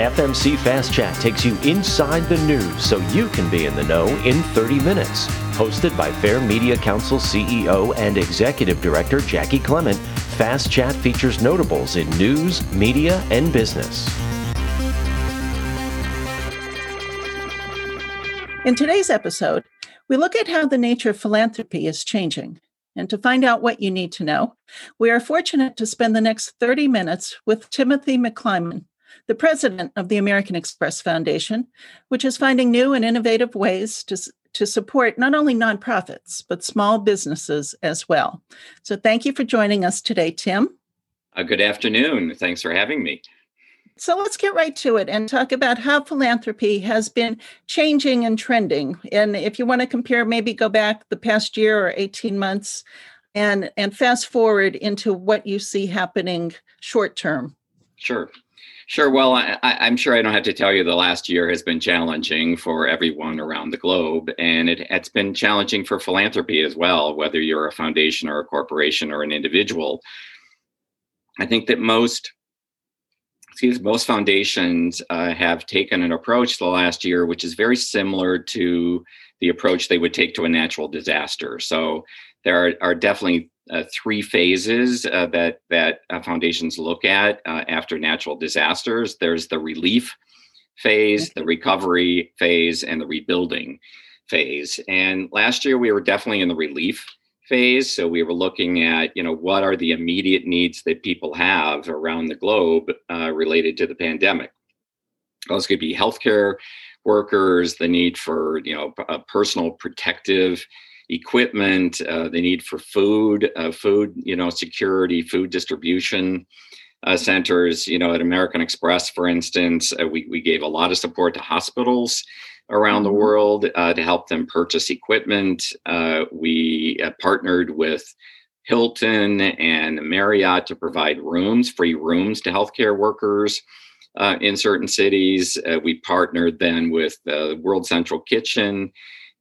FMC Fast Chat takes you inside the news so you can be in the know in 30 minutes. Hosted by Fair Media Council CEO and Executive Director Jaci Clement, Fast Chat features notables in news, media, and business. In today's episode, we look at how the nature of philanthropy is changing. And to find out what you need to know, we are fortunate to spend the next 30 minutes with Timothy McClimon, the president of the American Express Foundation, which is finding new and innovative ways to, to support not only nonprofits, but small businesses as well. So thank you for joining us today, Tim. Uh, good afternoon. Thanks for having me. So let's get right to it and talk about how philanthropy has been changing and trending. And if you want to compare, maybe go back the past year or 18 months and, and fast forward into what you see happening short term. Sure. Sure. Well, I, am sure I don't have to tell you the last year has been challenging for everyone around the globe, and it, it's been challenging for philanthropy as well, whether you're a foundation or a corporation or an individual. I think that most excuse most foundations uh, have taken an approach the last year which is very similar to the approach they would take to a natural disaster so there are, are definitely uh, three phases uh, that that uh, foundations look at uh, after natural disasters. There's the relief phase, the recovery phase, and the rebuilding phase. And last year we were definitely in the relief phase. So we were looking at, you know, what are the immediate needs that people have around the globe uh, related to the pandemic. Those could be healthcare workers, the need for, you know, personal protective equipment, uh, the need for food, uh, food, you know, security, food distribution uh, centers. You know, at American Express, for instance, uh, we, we gave a lot of support to hospitals around the mm-hmm. world uh, to help them purchase equipment. Uh, we partnered with Hilton and Marriott to provide rooms, free rooms to healthcare workers. Uh, in certain cities. Uh, we partnered then with the World Central Kitchen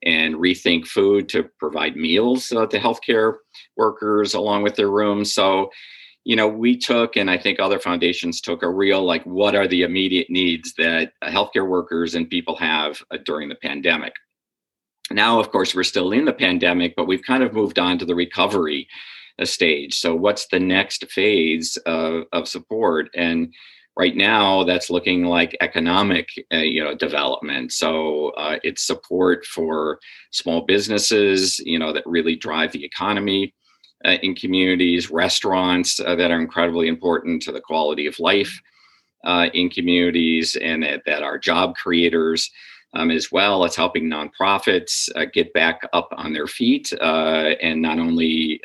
and rethink food to provide meals uh, to healthcare workers along with their rooms. So, you know, we took, and I think other foundations took a real like, what are the immediate needs that uh, healthcare workers and people have uh, during the pandemic? Now, of course, we're still in the pandemic, but we've kind of moved on to the recovery uh, stage. So, what's the next phase of, of support? And right now that's looking like economic uh, you know development. So uh, it's support for small businesses you know that really drive the economy uh, in communities restaurants uh, that are incredibly important to the quality of life uh, in communities and that, that are job creators um, as well it's helping nonprofits uh, get back up on their feet and not only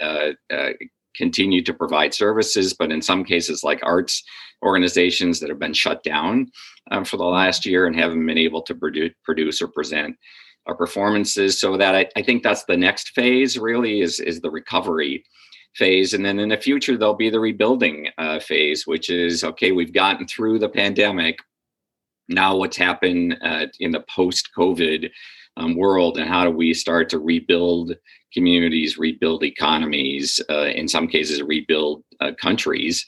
continue to provide services but in some cases like arts organizations that have been shut down um, for the last year and haven't been able to produce, produce or present our performances. So that I, I think that's the next phase really is, is the recovery phase. And then in the future, there'll be the rebuilding uh, phase, which is, okay, we've gotten through the pandemic. Now what's happened uh, in the post-COVID um, world and how do we start to rebuild communities, rebuild economies, uh, in some cases, rebuild uh, countries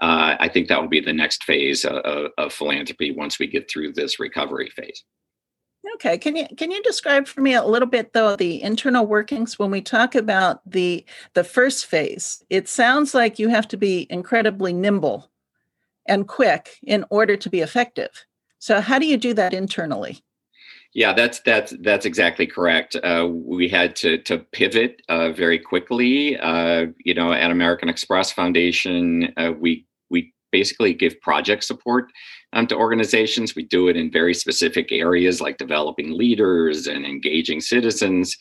uh, I think that will be the next phase of, of, philanthropy once we get through this recovery phase. Okay, can you can you describe for me a little bit though the internal workings when we talk about the the first phase? It sounds like you have to be incredibly nimble and quick in order to be effective. So how do you do that internally? Yeah, that's that's that's exactly correct. Uh, we had to to pivot uh, very quickly. Uh, you know, at American Express Foundation, uh, we basically give project support um, to organizations. We do it in very specific areas like developing leaders and engaging citizens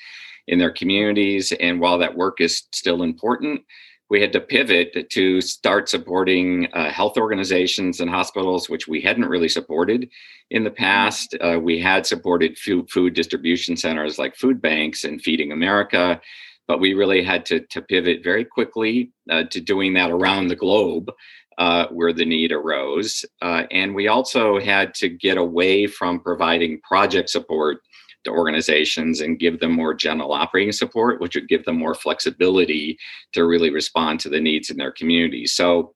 in their communities. And while that work is still important, we had to pivot to start supporting uh, health organizations and hospitals, which we hadn't really supported in the past. Uh, we had supported food, food distribution centers like food banks and Feeding America, but we really had to, to pivot very quickly uh, to doing that around the globe uh, where the need arose. Uh, and we also had to get away from providing project support to organizations and give them more general operating support, which would give them more flexibility to really respond to the needs in their communities. So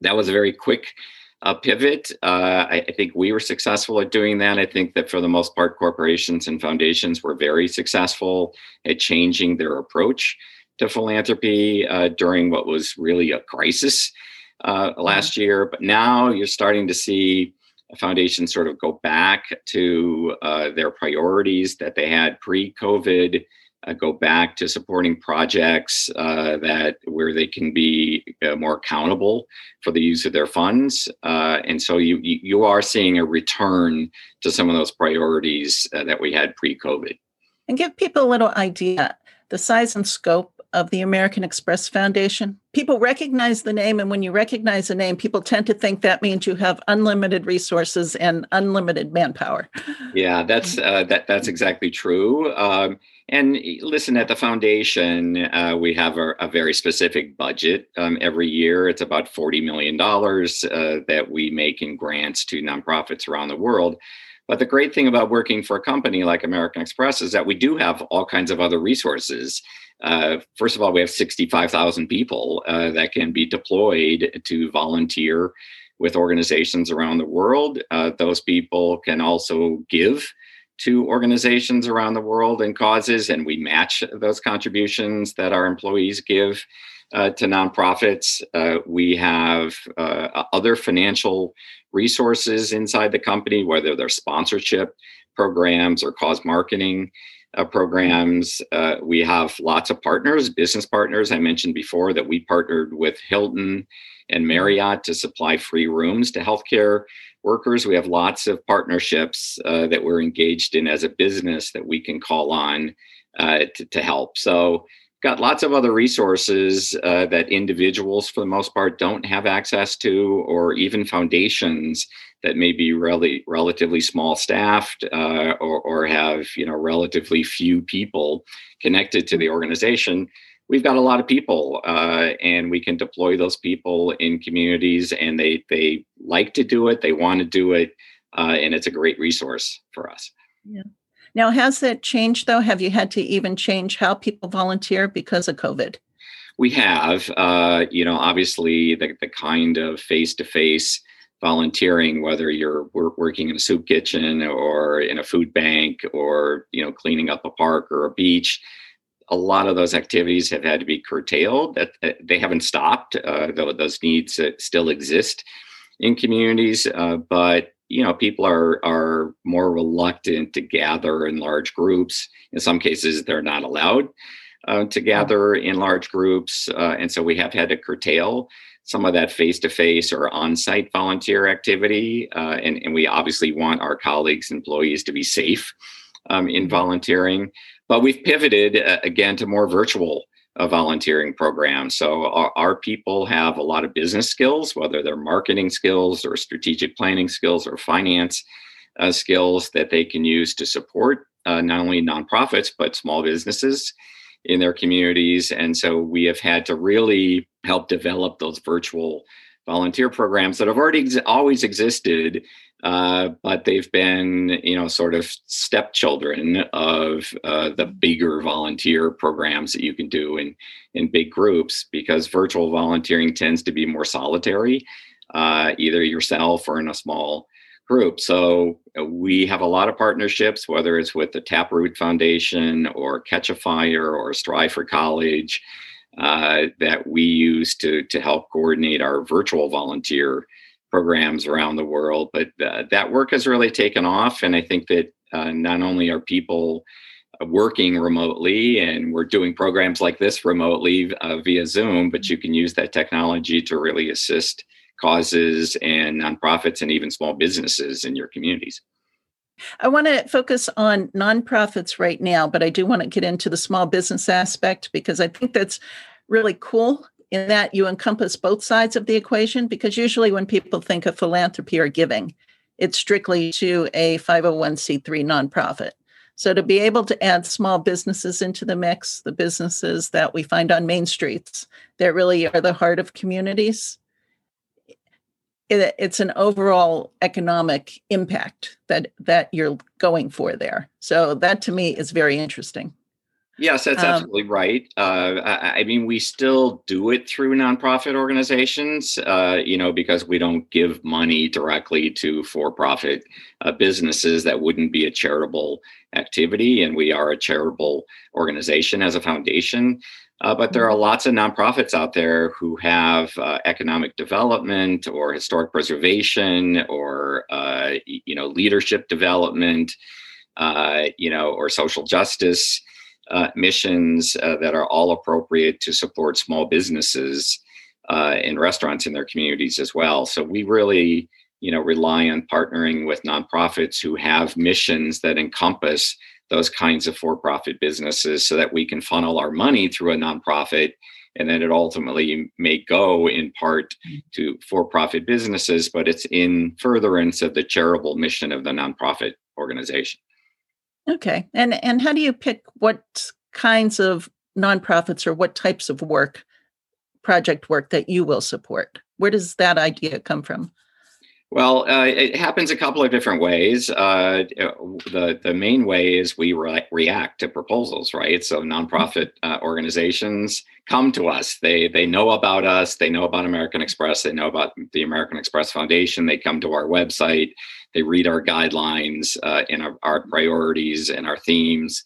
that was a very quick a pivot. Uh, I, I, think we were successful at doing that. I think that for the most part, corporations and foundations were very successful at changing their approach to philanthropy uh, during what was really a crisis uh, mm-hmm. last year. But now you're starting to see foundations sort of go back to uh, their priorities that they had pre-COVID uh, go back to supporting projects uh, that where they can be uh, more accountable for the use of their funds, uh, and so you you are seeing a return to some of those priorities uh, that we had pre-COVID. And give people a little idea the size and scope of the American Express Foundation. People recognize the name, and when you recognize a name, people tend to think that means you have unlimited resources and unlimited manpower. Yeah, that's uh, that that's exactly true. Um, and listen, at the foundation, uh, we have a, a, very specific budget um, every year. It's about $40 million uh, that we make in grants to nonprofits around the world. But the great thing about working for a company like American Express is that we do have all kinds of other resources. Uh, first of all, we have 65,000 people uh, that can be deployed to volunteer with organizations around the world. Uh, those people can also give to organizations around the world and causes, and we match those contributions that our employees give uh, to nonprofits. Uh, we have uh, other financial resources inside the company, whether they're sponsorship programs or cause marketing. Uh, programs. Uh, we have lots of partners, business partners. I mentioned before that we partnered with Hilton and Marriott to supply free rooms to healthcare workers. We have lots of partnerships uh, that we're engaged in as a business that we can call on uh, to, to, help. So, got lots of other resources uh, that individuals, for the most part, don't have access to, or even foundations that may be really relatively small staffed uh, or, or have you know relatively few people connected to the organization. We've got a lot of people uh, and we can deploy those people in communities and they they like to do it they want to do it uh, and it's a great resource for us. Yeah now has that changed though have you had to even change how people volunteer because of covid we have uh, you know obviously the, the kind of face-to-face volunteering whether you're working in a soup kitchen or in a food bank or you know cleaning up a park or a beach a lot of those activities have had to be curtailed. That they haven't stopped. Uh, though those needs uh, still exist in communities, uh, but you know people are are more reluctant to gather in large groups. In some cases, they're not allowed uh, to gather in large groups, uh, and so we have had to curtail some of that face-to-face or on-site volunteer activity. Uh, and, and we obviously want our colleagues, employees, to be safe um, in volunteering. But we've pivoted uh, again to more virtual uh, volunteering program. So our, our, people have a lot of business skills, whether they're marketing skills or strategic planning skills or finance uh, skills that they can use to support uh, not only nonprofits but small businesses in their communities. And so we have had to really help develop those virtual volunteer programs that have already ex- always existed uh, but they've been, you know, sort of stepchildren of uh, the bigger volunteer programs that you can do in in big groups because virtual volunteering tends to be more solitary, uh, either yourself or in a small group. So uh, we have a lot of partnerships, whether it's with the Taproot Foundation or Catchafire or Strive for College, uh, that we use to to help coordinate our virtual volunteer programs around the world. But uh, that work has really taken off. And I think that uh, not only are people working remotely and we're doing programs like this remotely uh, via Zoom, but you can use that technology to really assist causes and nonprofits and even small businesses in your communities. I want to focus on nonprofits right now, but I do want to get into the small business aspect because I think that's really cool in that you encompass both sides of the equation because usually when people think of philanthropy or giving, it's strictly to a 501c3 nonprofit. So to be able to add small businesses into the mix, the businesses that we find on main streets that really are the heart of communities, it, it's an overall economic impact that that you're going for there. So that to me is very interesting. Yes, that's um, absolutely right. Uh, I, I, mean, we still do it through nonprofit organizations, uh, you know, because we don't give money directly to for-profit uh, businesses. That wouldn't be a charitable activity, and we are a charitable organization as a foundation. Uh, but there are lots of nonprofits out there who have uh, economic development or historic preservation or uh, you know leadership development, you know, or social justice uh, missions uh, that are all appropriate to support small businesses uh, and restaurants in their communities as well. So we really, you know, rely on partnering with nonprofits who have missions that encompass those kinds of for-profit businesses, so that we can funnel our money through a nonprofit and then it ultimately may go in part to for-profit businesses, but it's in furtherance of the charitable mission of the nonprofit organization. Okay. And and how do you pick what kinds of nonprofits or what types of work, project work that you will support? Where does that idea come from? Well, uh, it happens a couple of different ways. Uh, the the main way is we re- react to proposals, right? So nonprofit uh, organizations come to us. They they know about us. They know about American Express. They know about the American Express Foundation. They come to our website. They read our guidelines uh, and our, our, priorities and our themes.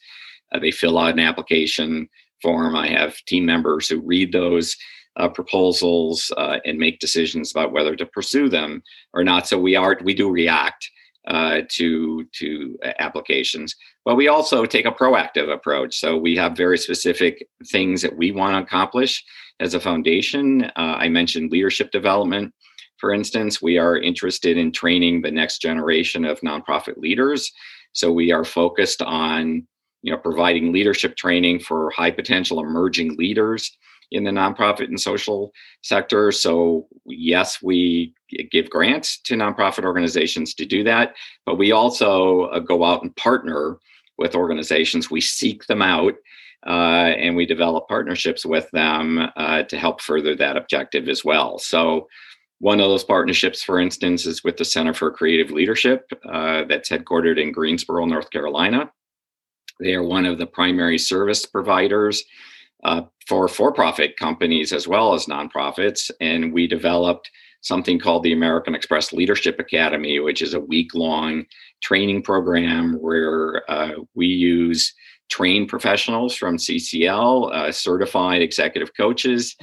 Uh, they fill out an application form. I have team members who read those uh, proposals uh, and make decisions about whether to pursue them or not. So we are we do react uh, to to applications, but we also take a proactive approach. So we have very specific things that we want to accomplish as a foundation. Uh, I mentioned leadership development. For instance, we are interested in training the next generation of nonprofit leaders. So we are focused on you know providing leadership training for high potential emerging leaders in the nonprofit and social sector. So, yes, we give grants to nonprofit organizations to do that, but we also uh, go out and partner with organizations. We seek them out uh, and we develop partnerships with them uh, to help further that objective as well. So, one of those partnerships, for instance, is with the Center for Creative Leadership uh, that's headquartered in Greensboro, North Carolina. They are one of the primary service providers uh, for for-profit companies as well as nonprofits. And we developed something called the american express leadership academy which is a week-long training program where uh, we use trained professionals from ccl uh, certified executive coaches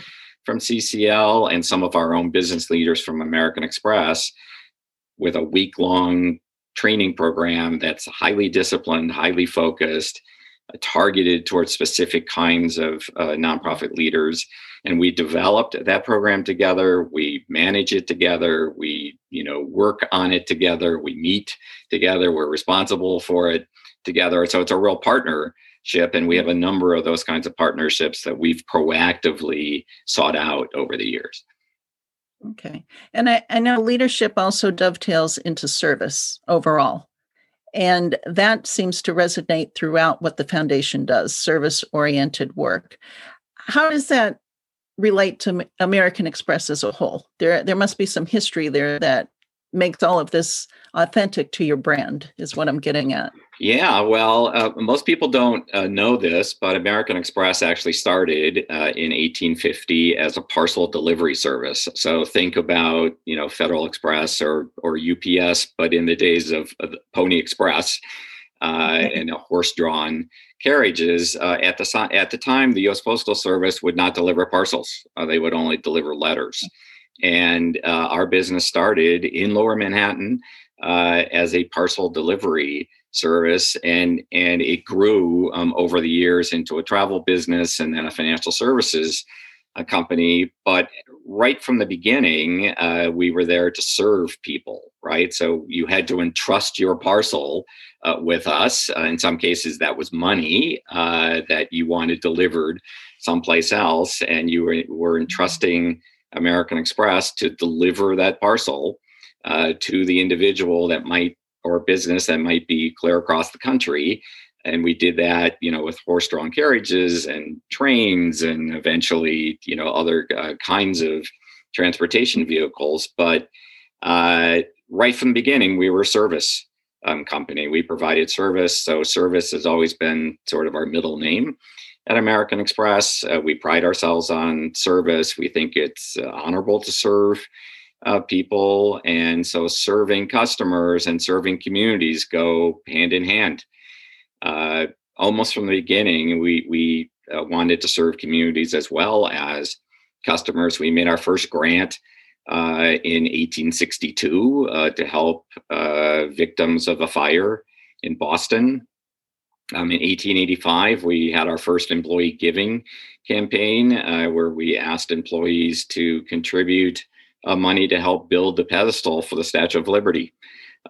from ccl and some of our own business leaders from american express with a week-long training program that's highly disciplined highly focused targeted towards specific kinds of uh, nonprofit leaders. And we developed that program together. We manage it together. We you know work on it together. We meet together. We're responsible for it together. So it's a real partnership and we have a number of those kinds of partnerships that we've proactively sought out over the years. Okay. And i, I know leadership also dovetails into service overall and that seems to resonate throughout what the foundation does service oriented work. How does that relate to American Express as a whole? There, there must be some history there that makes all of this authentic to your brand, is what I'm getting at. Yeah, well, uh, most people don't uh, know this, but American Express actually started uh, in 1850 as a parcel delivery service. So think about you know Federal Express or or UPS, but in the days of, of Pony Express uh, and horse-drawn carriages. Uh, at the at the time, the U.S. Postal Service would not deliver parcels; uh, they would only deliver letters. And our business started in Lower Manhattan as a parcel delivery service and and it grew um, over the years into a travel business and then a financial services uh, company. But right from the beginning uh, we were there to serve people right? So you had to entrust your parcel uh, with us. Uh, in some cases that was money uh, that you wanted delivered someplace else and you were, were entrusting american express to deliver that parcel uh, to the individual that might or business that might be clear across the country. And we did that you know with horse-drawn carriages and trains and eventually you know other uh, kinds of transportation vehicles. But uh, right from the beginning we were a service um, company. We provided service, so service has always been sort of our middle name at American Express. Uh, we pride ourselves on service. We think it's uh, honorable to serve uh, people, and so serving customers and serving communities go hand in hand. Uh, almost from the beginning, we we uh, wanted to serve communities as well as customers. We made our first grant uh, in 1862 uh, to help victims of a fire in Boston. Um, in 1885, we had our first employee giving campaign uh, where we asked employees to contribute uh, money to help build the pedestal for the Statue of Liberty.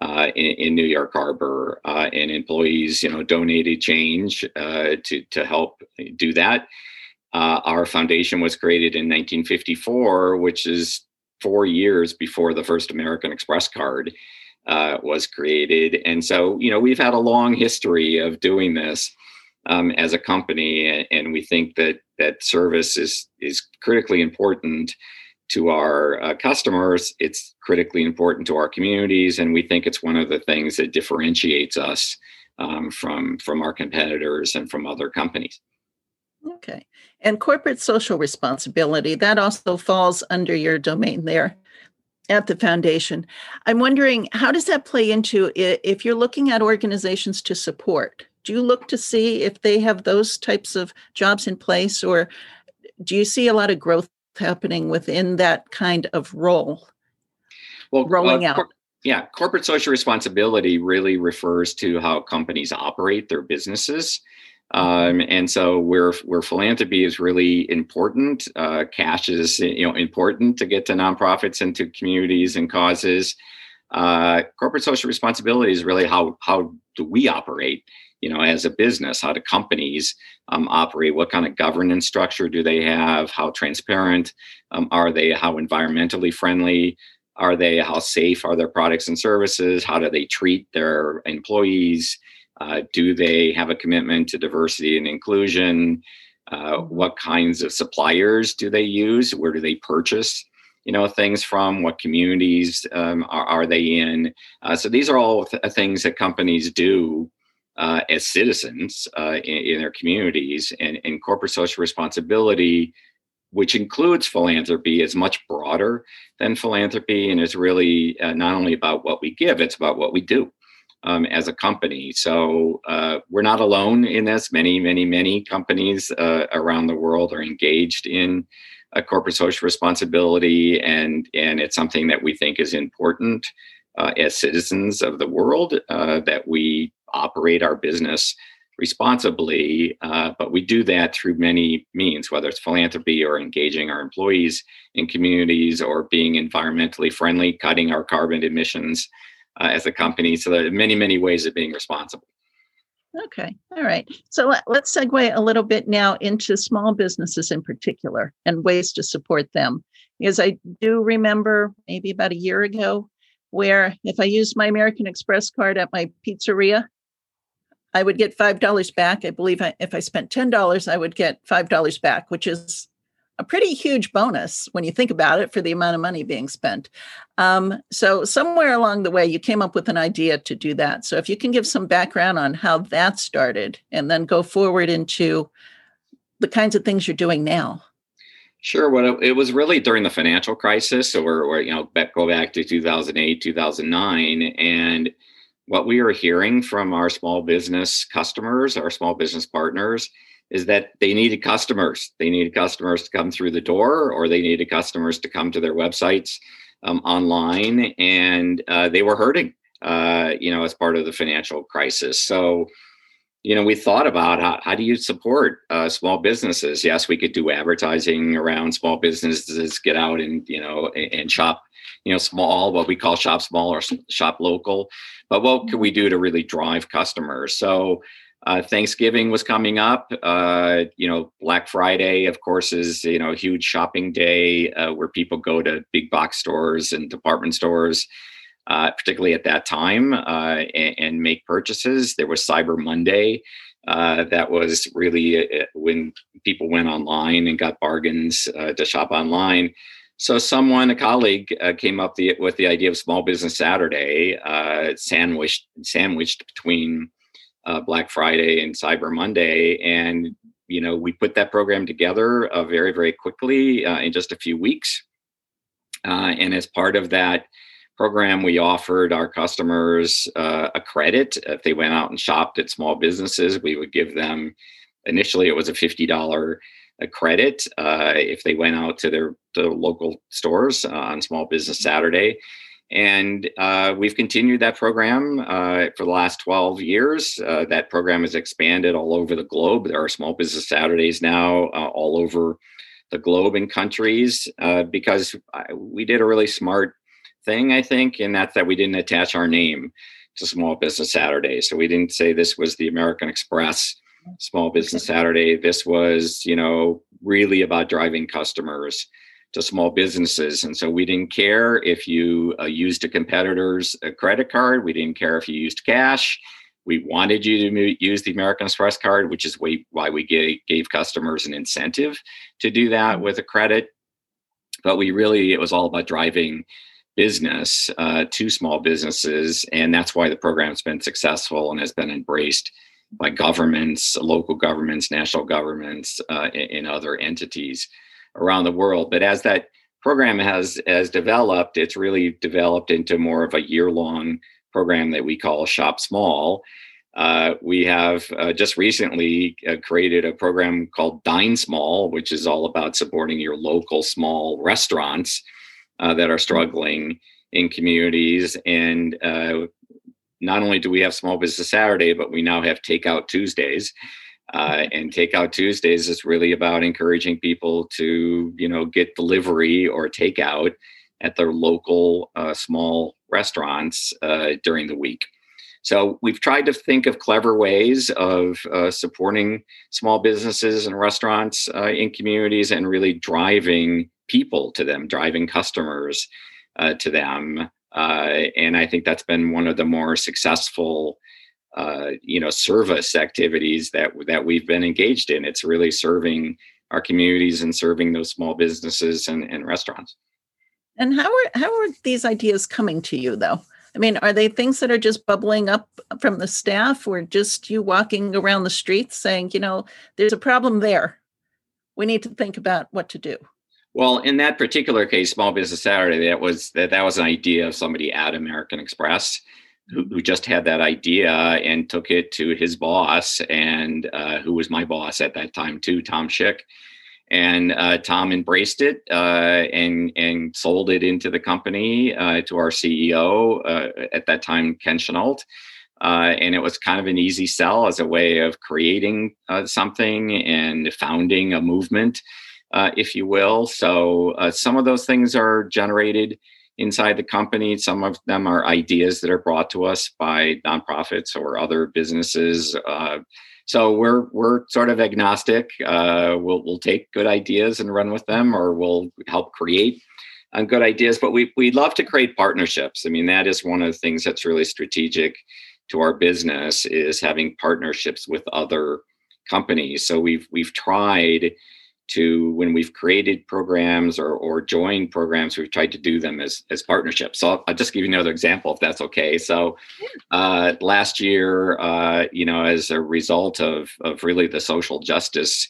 Uh, in, in, New York Harbor, uh, and employees, you know, donated change uh, to to help do that. Uh, our foundation was created in 1954, which is four years before the first American Express card uh, was created, and so you know we've had a long history of doing this. Um, as a company, and we think that that service is is critically important to our uh, customers, it's critically important to our communities, and we think it's one of the things that differentiates us um, from from our competitors and from other companies. Okay, and corporate social responsibility that also falls under your domain there at the foundation. I'm wondering how does that play into if you're looking at organizations to support? Do you look to see if they have those types of jobs in place, or do you see a lot of growth happening within that kind of role well rolling uh, out cor- yeah corporate social responsibility really refers to how companies operate their businesses um, and so where where philanthropy is really important uh, cash is you know important to get to nonprofits and to communities and causes. Uh, corporate social responsibility is really how how do we operate you know as a business? How do companies um, operate? What kind of governance structure do they have? How transparent um, are they? How environmentally friendly are they? How safe are their products and services? How do they treat their employees uh, do they have a commitment to diversity and inclusion? Uh, what kinds of suppliers do they use? Where do they purchase you know things from? What communities um, are, are, they in? Uh, so these are all th- things that companies do uh, as citizens uh, in, in, their communities and, and corporate social responsibility which includes philanthropy is much broader than philanthropy and is really uh, not only about what we give it's about what we do um, as a company. So uh, we're not alone in this. Many many many companies uh, around the world are engaged in corporate social responsibility and and it's something that we think is important uh, as citizens of the world uh, that we operate our business responsibly, uh, but we do that through many means, whether it's philanthropy or engaging our employees in communities or being environmentally friendly, cutting our carbon emissions uh, as a company. So there are many, many ways of being responsible. Okay. All right. So let, us segue a little bit now into small businesses in particular and ways to support them. Because I do remember maybe about a year ago where if I used my American Express card at my pizzeria, I would get $5 back. I believe I, if I spent $10, I would get $5 back, which is a pretty huge bonus when you think about it for the amount of money being spent. Um, so, somewhere along the way, you came up with an idea to do that. So, if you can give some background on how that started and then go forward into the kinds of things you're doing now. Sure. Well, it was really during the financial crisis. So we're, we're you know, go back to 2008, 2009. And what we are hearing from our small business customers, our small business partners, is that they needed customers. They needed customers to come through the door, or they needed customers to come to their websites um, online, and uh, they were hurting. Uh, you know, as part of the financial crisis. So, you know, we thought about how, how do you support uh, small businesses? Yes, we could do advertising around small businesses, get out and you know and, and shop you know small what we call shop small or shop local but what can we do to really drive customers so uh, thanksgiving was coming up. Uh, you know black friday of course is you know a huge shopping day uh, where people go to big box stores and department stores uh, particularly at that time uh, and, and, make purchases. There was cyber monday uh, that was really when people went online and got bargains to shop online. So someone, a colleague, uh, came up the, with the idea of Small Business Saturday, uh, sandwiched sandwiched between uh, Black Friday and Cyber Monday, and you know we put that program together uh, very very quickly uh, in just a few weeks. Uh, and as part of that program, we offered our customers a credit if they went out and shopped at small businesses. We would give them initially it was a fifty dollar a credit uh, if they went out to their, to local stores uh, on Small Business Saturday. And uh, we've continued that program uh, for the last 12 years. Uh, that program has expanded all over the globe. There are Small Business Saturdays now uh, all over the globe in countries because we did a really smart thing, I think, and that's that we didn't attach our name to Small Business Saturday. So we didn't say this was the American Express Small Business Saturday. This was, you know, really about driving customers to small businesses. And so we didn't care if you uh, used a competitor's uh, credit card. We didn't care if you used cash. We wanted you to use the American Express card, which is why we gave, gave customers an incentive to do that mm-hmm. with a credit. But we really, it was all about driving business uh, to small businesses. And that's why the program's been successful and has been embraced by governments, local governments, national governments, uh, and, other entities around the world. But as that program has has developed, it's really developed into more of a year long program that we call Shop Small. Uh, we have uh, just recently uh, created a program called Dine Small, which is all about supporting your local small restaurants uh, that are struggling in communities. And uh, not only do we have Small Business Saturday, but we now have Takeout Tuesdays. Uh, and Takeout Tuesdays is really about encouraging people to, you know, get delivery or takeout at their local uh, small restaurants uh, during the week. So we've tried to think of clever ways of uh, supporting small businesses and restaurants uh, in communities and really driving people to them, driving customers uh, to them and I think that's been one of the more successful, uh, you know, service activities that that we've been engaged in. It's really serving our communities and serving those small businesses and, and restaurants. And how are how are these ideas coming to you though? I mean, are they things that are just bubbling up from the staff or just you walking around the streets saying, you know, there's a problem there. We need to think about what to do. Well, in that particular case, Small Business Saturday, that was that that was an idea of somebody at American Express who, just had that idea and took it to his boss, and uh, who was my boss at that time too, Tom Schick. And uh, Tom embraced it uh, and and sold it into the company uh, to our CEO uh, at that time, Ken Chenault. Uh, and it was kind of an easy sell as a way of creating something and founding a movement uh, if you will. So uh, some of those things are generated inside the company. Some of them are ideas that are brought to us by nonprofits or other businesses. Uh, so we're we're sort of agnostic. Uh, we'll we'll take good ideas and run with them, or we'll help create uh, good ideas. But we we love to create partnerships. I mean, that is one of the things that's really strategic to our business is having partnerships with other companies. So we've we've tried to when we've created programs or, or joined programs, we've tried to do them as, as partnerships. So I'll, I'll just give you another example if that's okay. So uh, last year, uh, you know, as a result of, of really the social justice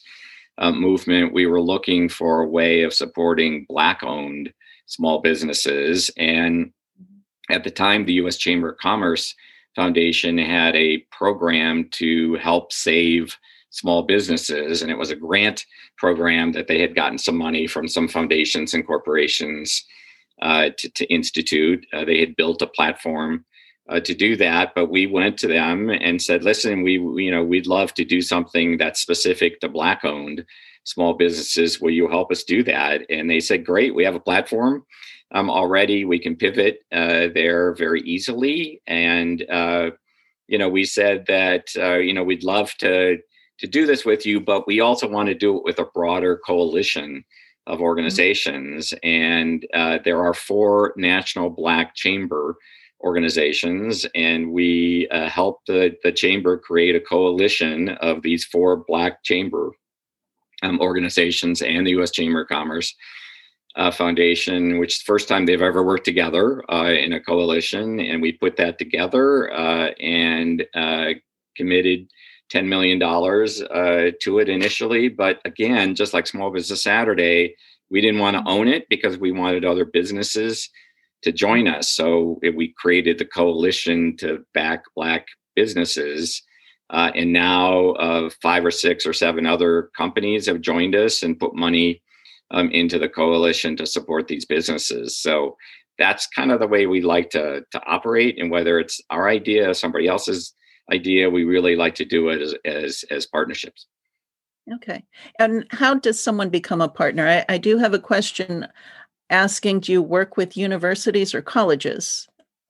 uh, movement, we were looking for a way of supporting Black owned small businesses. And at the time, the US Chamber of Commerce Foundation had a program to help save small businesses. And it was a grant program that they had gotten some money from some foundations and corporations uh, to, to, institute. Uh, they had built a platform uh, to do that, but we went to them and said, "Listen, we you know we'd love to do something that's specific to Black-owned small businesses. Will you help us do that?" And they said, "Great, we have a platform." Um, already we can pivot uh, there very easily and uh, you know we said that uh, you know we'd love to to do this with you, but we also want to do it with a broader coalition of mm-hmm. organizations. Mm-hmm. And uh, there are four national Black Chamber organizations, and we uh, helped the, the chamber create a coalition of these four Black Chamber um, organizations and the U.S. Chamber of Commerce. uh, Foundation, which is the first time they've ever worked together uh, in a coalition. And we put that together uh, and uh, committed $10 million uh, to it initially. But again, just like Small Business Saturday, we didn't want to own it because we wanted other businesses to join us. So we created the coalition to back Black businesses. Uh, and now uh, five or six or seven other companies have joined us and put money um, into the coalition to support these businesses. So that's kind of the way we like to, to operate. And whether it's our idea, somebody else's idea, we really like to do it as, as, as partnerships. Okay. And how does someone become a partner? I, I do have a question asking do you work with universities or colleges,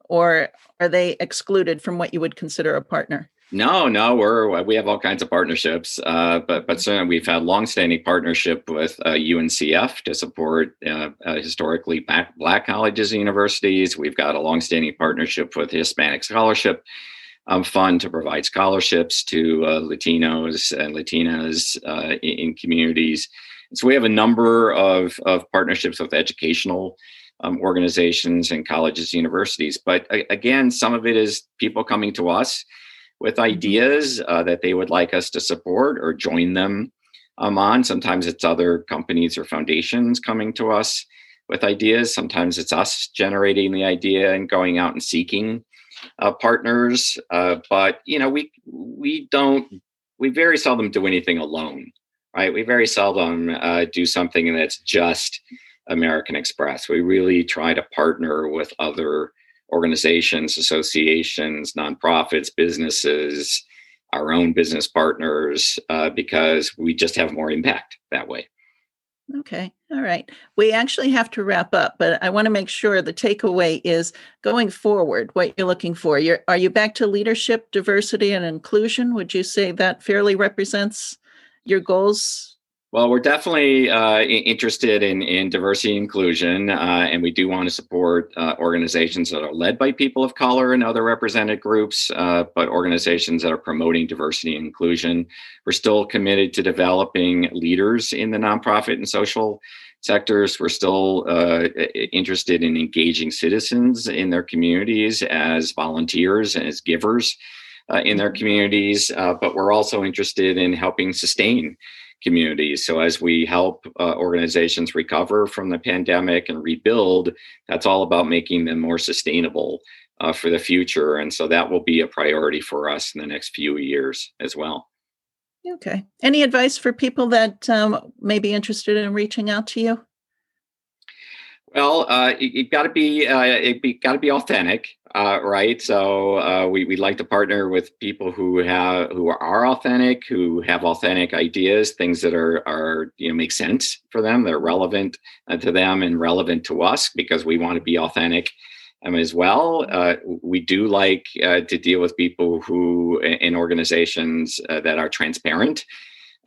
or are they excluded from what you would consider a partner? No, no, we're we have all kinds of partnerships, uh, but but certainly we've had longstanding partnership with uh, UNCF to support uh, uh, historically black, black colleges and universities. We've got a longstanding partnership with Hispanic Scholarship um, Fund to provide scholarships to uh, Latinos and Latinas uh, in, in, communities. So we have a number of of partnerships with educational um, organizations and colleges, universities. But again, some of it is people coming to us with mm-hmm. ideas uh, that they would like us to support or join them um, on. Sometimes it's other companies or foundations coming to us with ideas. Sometimes it's us generating the idea and going out and seeking uh, partners. Uh, but you know, we we don't we very seldom do anything alone, right? We very seldom uh, do something that's just American Express. We really try to partner with other organizations, associations, nonprofits, businesses, our own business partners, uh, because we just have more impact that way. Okay. All right. We actually have to wrap up, but I want to make sure the takeaway is going forward, what you're looking for. You're, are you back to leadership, diversity, and inclusion? Would you say that fairly represents your goals well, we're definitely uh, interested in, in diversity and inclusion, uh, and we do want to support uh, organizations that are led by people of color and other represented groups, uh, but organizations that are promoting diversity and inclusion. We're still committed to developing leaders in the nonprofit and social sectors. We're still uh, interested in engaging citizens in their communities as volunteers and as givers uh, in their mm-hmm. communities, but we're also interested in helping sustain communities. So as we help uh, organizations recover from the pandemic and rebuild, that's all about making them more sustainable uh, for the future. And so that will be a priority for us in the next few years as well. Okay. Any advice for people that um, may be interested in reaching out to you? Well, uh, it, got to be uh, it got to be authentic, uh, right? So uh, we we like to partner with people who have who are authentic, who have authentic ideas, things that are are you know make sense for them, they're relevant uh, to them and relevant to us because we want to be authentic um, as well. Uh, we do like uh, to deal with people who in organizations uh, that are transparent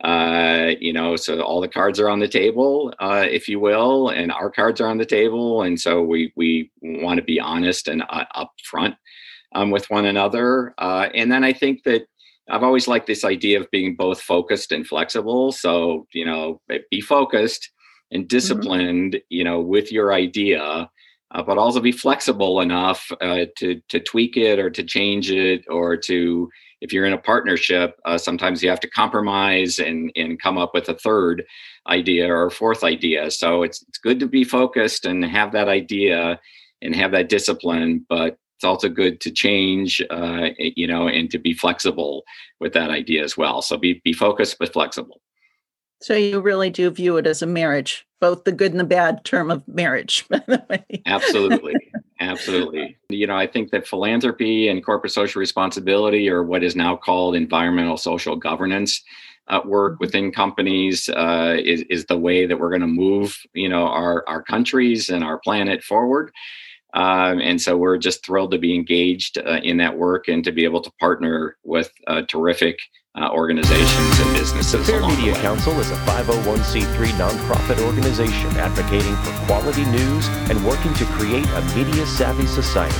uh, you know, so all the cards are on the table, uh, if you will, and our cards are on the table, and so we we want to be honest and uh, upfront um, with one another. Uh, and then I think that I've always liked this idea of being both focused and flexible. So you know, be focused and mm-hmm. disciplined, mm-hmm. you know, with your idea. Uh, but also be flexible enough uh, to to tweak it or to change it or to if you're in a partnership, uh, sometimes you have to compromise and, and come up with a third idea or a fourth idea. So it's, it's good to be focused and have that idea and have that discipline, but it's also good to change, uh, you know, and to be flexible with that idea as well. So be, be focused but flexible. So you really do view it as a marriage, both the good and the bad term of marriage, by the way. Absolutely. Absolutely. You know, I think that philanthropy and corporate social responsibility, or what is now called environmental social governance, uh, work mm-hmm. within companies uh, is, is the way that we're going to move, you know, our, our countries and our planet forward. Um, and so we're just thrilled to be engaged uh, in that work and to be able to partner with uh, terrific uh, organizations and businesses. The Fair Media Council is a 501c3 nonprofit organization advocating for quality news and working to create a media savvy society.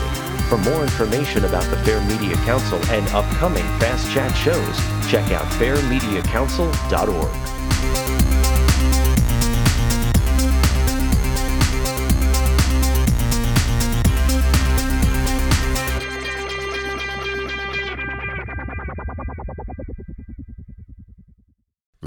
For more information about the Fair Media Council and upcoming Fast Chat shows, check out fairmediacouncil.org.